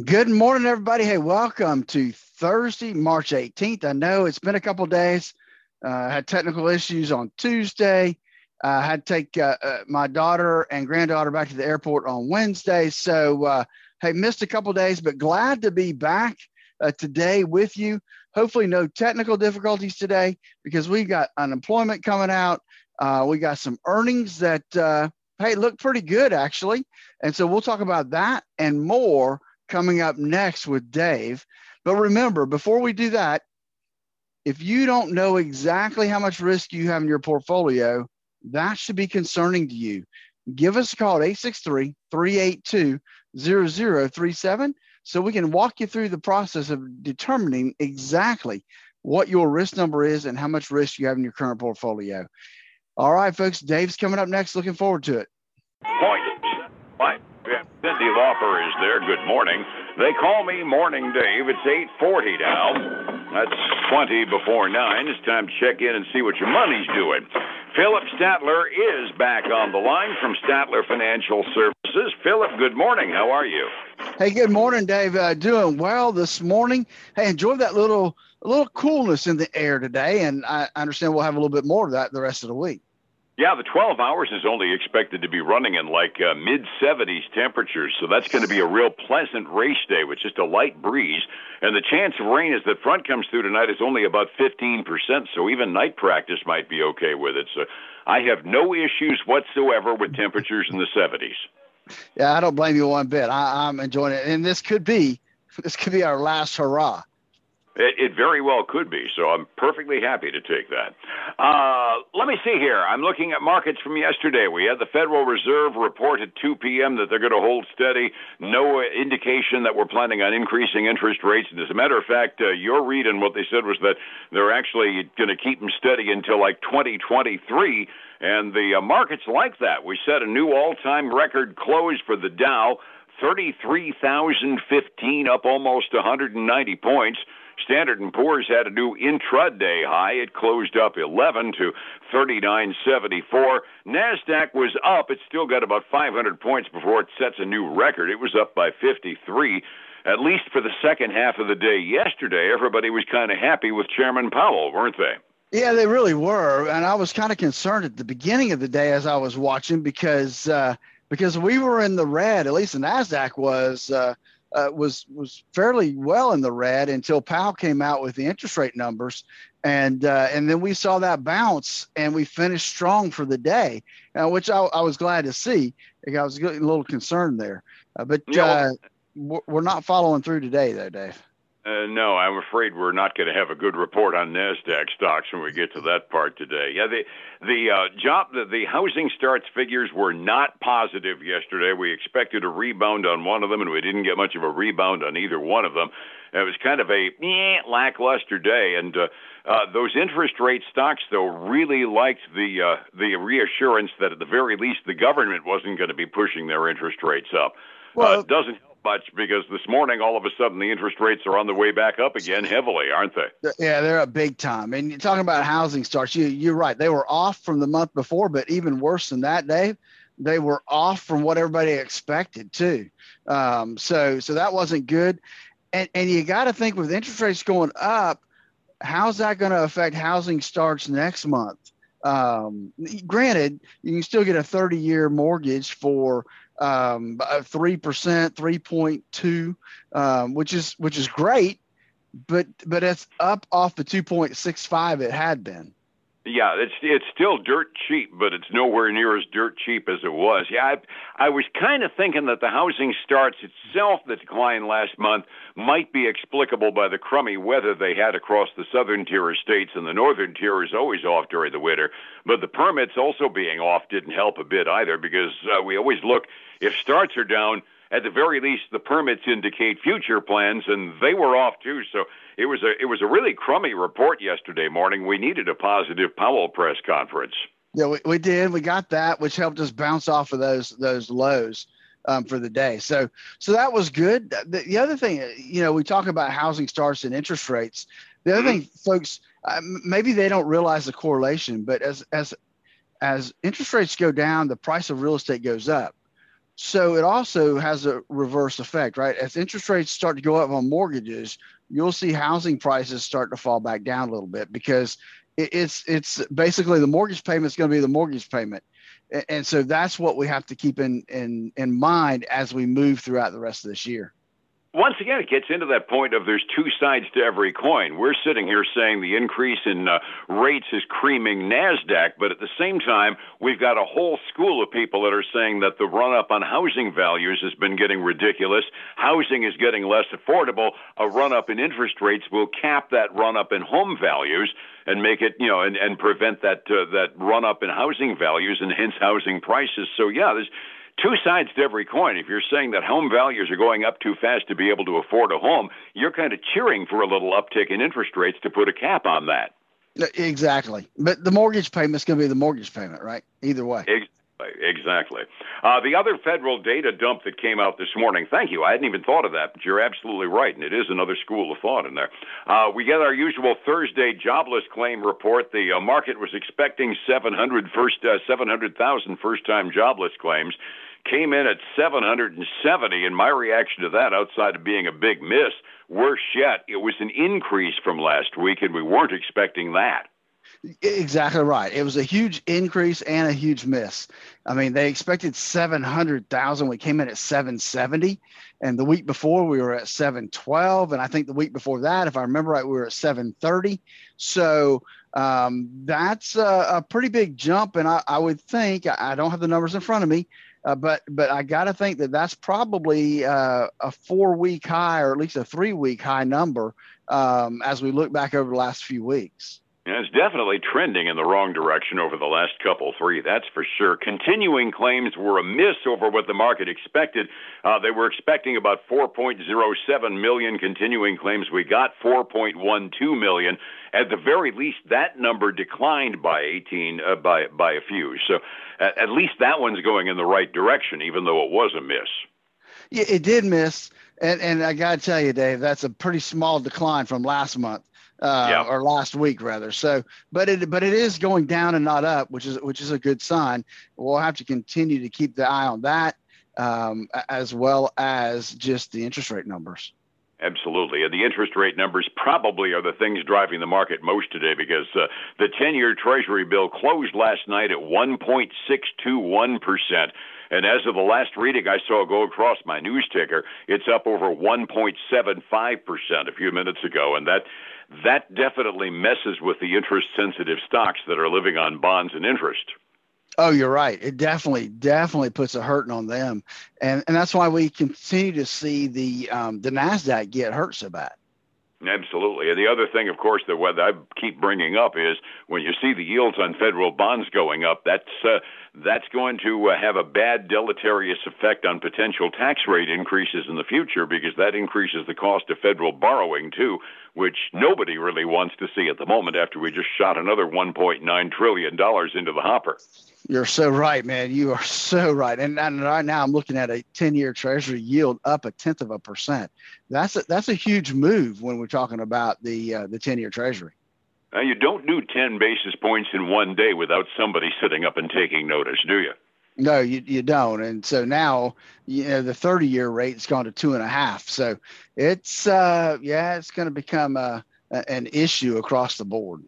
Good morning, everybody. Hey, welcome to Thursday, March 18th. I know it's been a couple days. Uh, had technical issues on Tuesday. I uh, had to take uh, uh, my daughter and granddaughter back to the airport on Wednesday. So, uh, hey, missed a couple days, but glad to be back uh, today with you. Hopefully, no technical difficulties today because we got unemployment coming out. we got some earnings that, hey, look pretty good actually. And so we'll talk about that and more coming up next with Dave. But remember, before we do that, if you don't know exactly how much risk you have in your portfolio, that should be concerning to you. Give us a call at 863 382 0037 so we can walk you through the process of determining exactly what your risk number is and how much risk you have in your current portfolio. All right, folks, Dave's coming up next. Looking forward to it. Point. Cyndi Lauper is there. Good morning. They call me Morning Dave. It's 8:40 now. That's 20 before 9. It's time to check in and see what your money's doing. Phillip Statler is back on the line from Statler Financial Services. Phillip, good morning. How are you? Hey, good morning, Dave. Uh, doing well this morning. Hey, enjoy that little little coolness in the air today, and I understand we'll have a little bit more of that the rest of the week. Yeah, the 12 hours is only expected to be running in like uh, mid 70s temperatures, so that's going to be a real pleasant race day with just a light breeze. And the chance of rain as the front comes through tonight is only about 15%, so even night practice might be okay with it. So I have no issues whatsoever with temperatures in the 70s. Yeah, I don't blame you one bit. I, I'm enjoying it, and this could be this could be our last hurrah. It, it, very well could be, so I'm perfectly happy to take that. Uh, let me see here. I'm looking at markets from yesterday. We had the Federal Reserve report at 2 p.m. that they're going to hold steady. No indication that we're planning on increasing interest rates. And as a matter of fact, uh, your read and what they said was that they're actually going to keep them steady until like 2023. And the uh, markets like that. We set a new all-time record close for the Dow. 33,015 up almost 190 points. Standard & Poor's had a new intraday high. It closed up 11 to 39.74. Nasdaq was up. It still got about 500 points before it sets a new record. It was up by 53. At least for the second half of the day yesterday, everybody was kind of happy with Chairman Powell, weren't they? Yeah, they really were, and I was kind of concerned at the beginning of the day as I was watching because uh, because we were in the red. At least the Nasdaq was. Uh, uh, was was fairly well in the red until Powell came out with the interest rate numbers, and uh, and then we saw that bounce and we finished strong for the day, uh, which I, I, was glad to see. I was a little concerned there, uh, but uh, we're not following through today, though, Dave. Uh, no, I'm afraid we're not going to have a good report on Nasdaq stocks when we get to that part today. Yeah, the the uh, job the, the housing starts figures were not positive yesterday. We expected a rebound on one of them, and we didn't get much of a rebound on either one of them. It was kind of a eh, lackluster day, and uh, uh, those interest rate stocks, though, really liked the uh, the reassurance that at the very least the government wasn't going to be pushing their interest rates up. Well, uh, doesn't much because this morning all of a sudden the interest rates are on the way back up again heavily, aren't they? Yeah, they're a big time. And you're talking about housing starts. You you're right. They were off from the month before, but even worse than that, Dave, they were off from what everybody expected too. Um, so so that wasn't good. And and you got to think with interest rates going up, how's that going to affect housing starts next month? Um, granted, you can still get a 30 year mortgage for um, three percent, three point two, um, which is which is great, but but it's up off the two point six five it had been. Yeah, it's it's still dirt cheap, but it's nowhere near as dirt cheap as it was. Yeah, I, I was kind of thinking that the housing starts itself that declined last month might be explicable by the crummy weather they had across the southern tier of states, and the northern tier is always off during the winter. But the permits also being off didn't help a bit either, because uh, we always look if starts are down at the very least, the permits indicate future plans, and they were off too. So it was a it was a really crummy report yesterday morning. We needed a positive Powell press conference. Yeah, we, we did. We got that, which helped us bounce off of those those lows um, for the day. So so that was good. The, the, other thing, you know, we talk about housing starts and interest rates. The other thing, folks, uh, maybe they don't realize the correlation, but as as as interest rates go down, the price of real estate goes up. So it also has a reverse effect, right? As interest rates start to go up on mortgages, you'll see housing prices start to fall back down a little bit because it's it's basically the mortgage payment is going to be the mortgage payment and so that's what we have to keep in in in mind as we move throughout the rest of this year once again, it gets into that point of there's two sides to every coin. We're sitting here saying the increase in uh, rates is creaming NASDAQ, but at the same time, we've got a whole school of people that are saying that the run up on housing values has been getting ridiculous. Housing is getting less affordable. A run up in interest rates will cap that run up in home values and make it, you know, and, and prevent that uh, that run up in housing values and hence housing prices. So yeah, there's two sides to every coin. If you're saying that home values are going up too fast to be able to afford a home, you're kind of cheering for a little uptick in interest rates to put a cap on that. Exactly. But the mortgage payment is going to be the mortgage payment, right? Either way. Exactly. Uh, the other federal data dump that came out this morning, thank you. I hadn't even thought of that, but you're absolutely right, and it is another school of thought in there. Uh, we get our usual Thursday jobless claim report. The uh, market was expecting 700 first, uh, 700,000 first-time jobless claims. Came in at 770, and my reaction to that, outside of being a big miss, worse yet, it was an increase from last week, and we weren't expecting that. Exactly right. It was a huge increase and a huge miss. I mean, they expected 700,000. We came in at 770. And the week before, we were at 712. And I think the week before that, if I remember right, we were at 730. So um, that's a, a, pretty big jump. And I, I would think, I don't have the numbers in front of me, uh, but but I got to think that that's probably uh, a four week high or at least a three week high number um, as we look back over the last few weeks. Yeah, it's definitely trending in the wrong direction over the last couple, three, that's for sure. Continuing claims were a miss over what the market expected. Uh, they were expecting about 4.07 million continuing claims. We got 4.12 million. At the very least, that number declined by 18, uh, by, by a few. So at, at least that one's going in the right direction, even though it was a miss. Yeah, it did miss. And, and I got to tell you, Dave, that's a pretty small decline from last month uh, or last week rather. So, but it but it is going down and not up, which is which is a good sign. We'll have to continue to keep the eye on that, um, as well as just the interest rate numbers. Absolutely. And the interest rate numbers probably are the things driving the market most today because uh, the 10 year Treasury bill closed last night at 1.621%. And as of the last reading I saw go across my news ticker, it's up over 1.75% a few minutes ago. And that that definitely messes with the interest sensitive stocks that are living on bonds and interest. Oh, you're right. It definitely, definitely puts a hurting on them, and and that's why we continue to see the um, the Nasdaq get hurt so bad. Absolutely. And the other thing, of course, that what I keep bringing up is when you see the yields on federal bonds going up, that's uh, that's going to uh, have a bad deleterious effect on potential tax rate increases in the future because that increases the cost of federal borrowing too, which nobody really wants to see at the moment after we just shot another 1.9 trillion dollars into the hopper. You're so right, man. You are so right. And, and right now, I'm looking at a 10-year Treasury yield up a tenth of a percent. That's a, that's a huge move when we're talking about the uh, the 10-year Treasury. Now, you don't do 10 basis points in one day without somebody sitting up and taking notice, do you? No, you, you don't. And so now, you know, the 30 year rate's gone to two and a half. So it's, uh, yeah, it's going to become a, a, an issue across the board.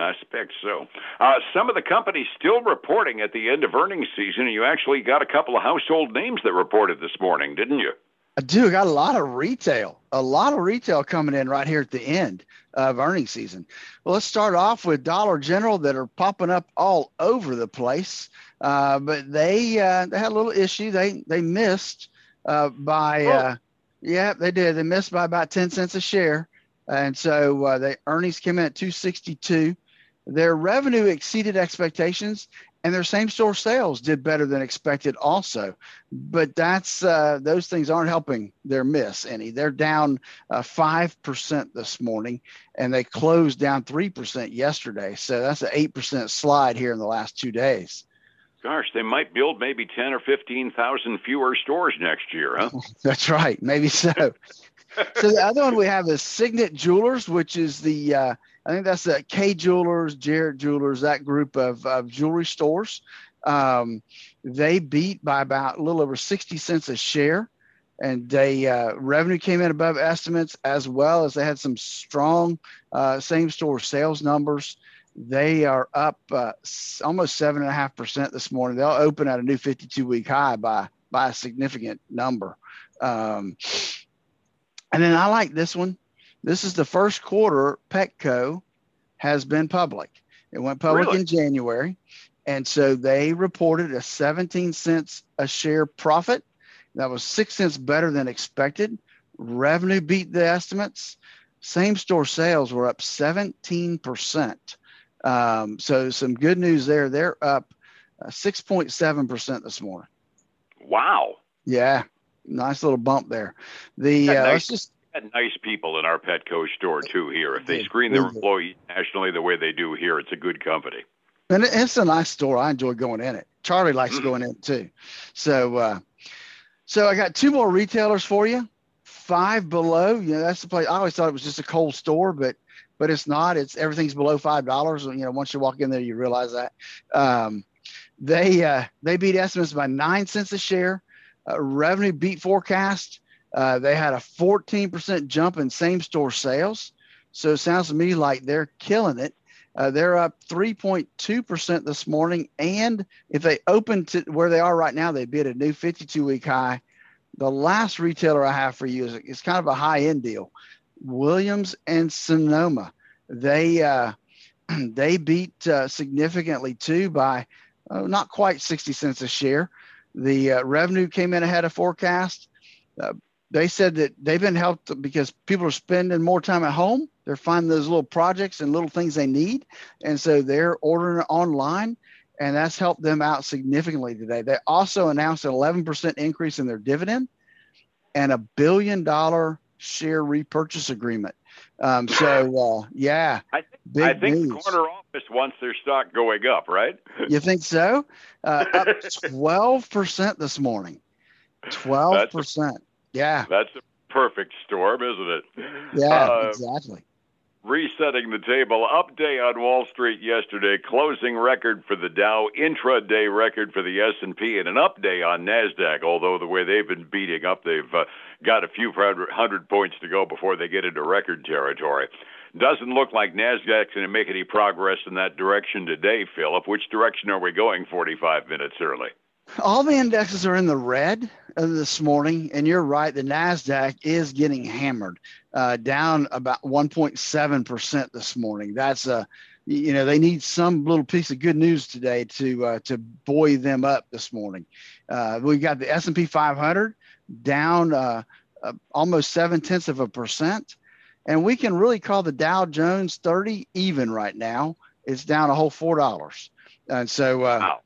I expect so. Uh, some of the companies still reporting at the end of earnings season, and you actually got a couple of household names that reported this morning, didn't you? I do. Got a lot of retail, a lot of retail coming in right here at the end of earnings season. Well, let's start off with Dollar General that are popping up all over the place. Uh, but they uh, they had a little issue. They they missed uh, by oh. Uh, yeah they did. They missed by about ten cents a share, and so uh, the earnings came in at two sixty two. Their revenue exceeded expectations, and their same store sales did better than expected also. But that's uh, those things aren't helping their miss any. They're down uh, 5% this morning and they closed down 3% yesterday. So that's an 8% slide here in the last two days. Gosh they might build maybe 10 or 15,000 fewer stores next year huh? That's right. Maybe so so the other one we have is signet jewelers which is the uh, I think that's the Kay Jewelers, Jared Jewelers, that group of, of jewelry stores. Um, They beat by about a little over 60 cents a share and they uh, revenue came in above estimates as well as they had some strong uh, same store sales numbers. They are up uh, almost seven and a half percent this morning. They'll open at a new 52 week high by by a significant number. Um, and then i like this one this is the first quarter petco has been public it went public really? in january and so they reported a 17 cents a share profit that was six cents better than expected. Revenue beat the estimates. Same store sales were up 17%. Um, so some good news there. They're up 6.7% uh, this morning. Wow. Yeah. Nice little bump there. The uh, nice, let's just nice people in our Petco store too here. If they screen their employees nationally the way they do here, it's a good company. And it's a nice store. I enjoy going in it. Charlie likes mm. going in too. So uh, so I got two more retailers for you. Five below, you know, that's the place. I always thought it was just a cold store, but but it's not. It's everything's below five dollars. You know, once you walk in there, you realize that. Um, they uh, they beat estimates by nine cents a share. Revenue beat forecast. Uh, they had a 14% jump in same store sales. So it sounds to me like they're killing it. Uh, they're up 3.2% this morning. And if they open to where they are right now, they beat a new 52 week high. The last retailer I have for you is, is kind of a high end deal Williams and Sonoma. They, uh, they beat uh, significantly too by uh, not quite 60 cents a share. The uh, revenue came in ahead of forecast. Uh, they said that they've been helped because people are spending more time at home they're finding those little projects and little things they need. And so they're ordering online. And that's helped them out significantly today. They also announced an 11% increase in their dividend and a billion dollar share repurchase agreement. Um, so, uh, yeah. I, th- I think news. the corner office wants their stock going up, right? You think so? Uh, up 12% this morning. 12%. Yeah. That's a perfect storm, isn't it? Yeah, uh, exactly resetting the table. Up day on Wall Street yesterday, closing record for the Dow, intraday record for the S&P, and an up day on Nasdaq. Although the way they've been beating up, they've uh, got a few hundred points to go before they get into record territory. Doesn't look like Nasdaq's going to make any progress in that direction today, Phillip. Which direction are we going 45 minutes early? All the indexes are in the red this morning, and you're right. The Nasdaq is getting hammered, uh, down about 1.7 percent this morning. That's a, you know, they need some little piece of good news today to uh, to buoy them up this morning. Uh, we got the S&P 500 down uh, uh, almost seven tenths of a percent, and we can really call the Dow Jones 30 even right now. It's down a whole four dollars, and so. Uh, wow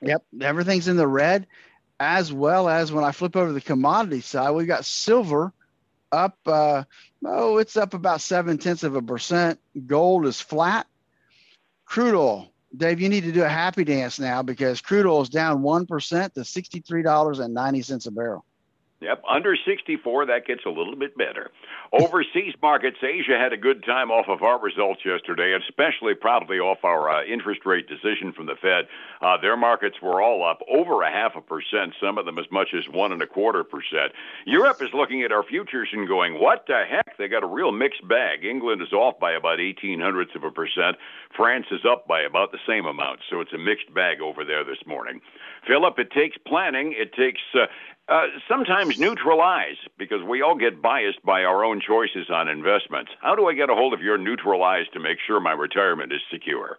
Yep, everything's in the red, as well as when I flip over the commodity side, we got silver up. Uh, oh, it's up about seven tenths of a percent. Gold is flat. Crude oil, Dave, you need to do a happy dance now because crude oil is down one percent to sixty-three dollars and ninety cents a barrel. Yep, under 64, that gets a little bit better. Overseas markets, Asia had a good time off of our results yesterday, especially probably off our uh, interest rate decision from the Fed. Uh, their markets were all up over a half a percent, some of them as much as one and a quarter percent. Europe is looking at our futures and going, what the heck? They got a real mixed bag. England is off by about 18 hundredths of a percent. France is up by about the same amount, so it's a mixed bag over there this morning. Phillip, it takes planning. It takes uh, uh, sometimes neutralize because we all get biased by our own choices on investments. How do I get a hold of your neutralize to make sure my retirement is secure?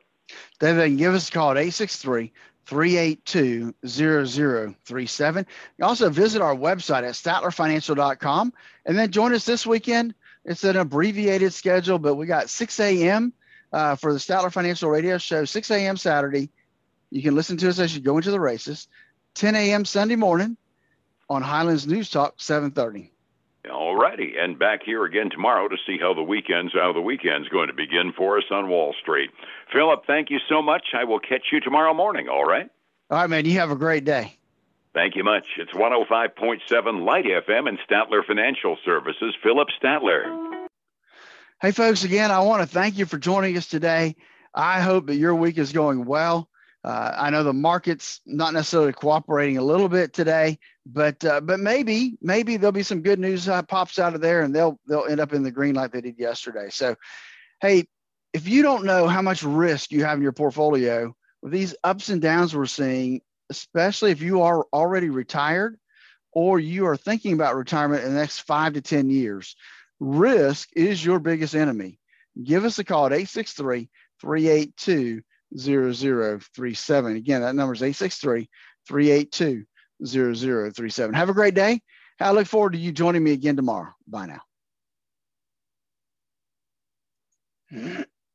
Then they can give us a call at 863 382 0037. Also visit our website at statlerfinancial.com and then join us this weekend. It's an abbreviated schedule, but we got 6 a.m. Uh, for the Statler Financial Radio Show, 6 a.m. Saturday. You can listen to us as you go into the races. 10 a.m. Sunday morning on Highlands News Talk 730. All righty, and back here again tomorrow to see how the weekends how the weekend's going to begin for us on Wall Street. Phillip, thank you so much. I will catch you tomorrow morning. All right. All right, man. You have a great day. Thank you much. It's 105.7 Light FM and Statler Financial Services. Phillip Statler. Hey, folks. Again, I want to thank you for joining us today. I hope that your week is going well. Uh, I know the market's not necessarily cooperating a little bit today, but uh, but maybe maybe there'll be some good news uh, pops out of there, and they'll they'll end up in the green like they did yesterday. So, hey, if you don't know how much risk you have in your portfolio with these ups and downs we're seeing, especially if you are already retired or you are thinking about retirement in the next five to ten years, risk is your biggest enemy. Give us a call at 863 382 0037. Again, that number is 863 382 0037. Have a great day. I look forward to you joining me again tomorrow. Bye now.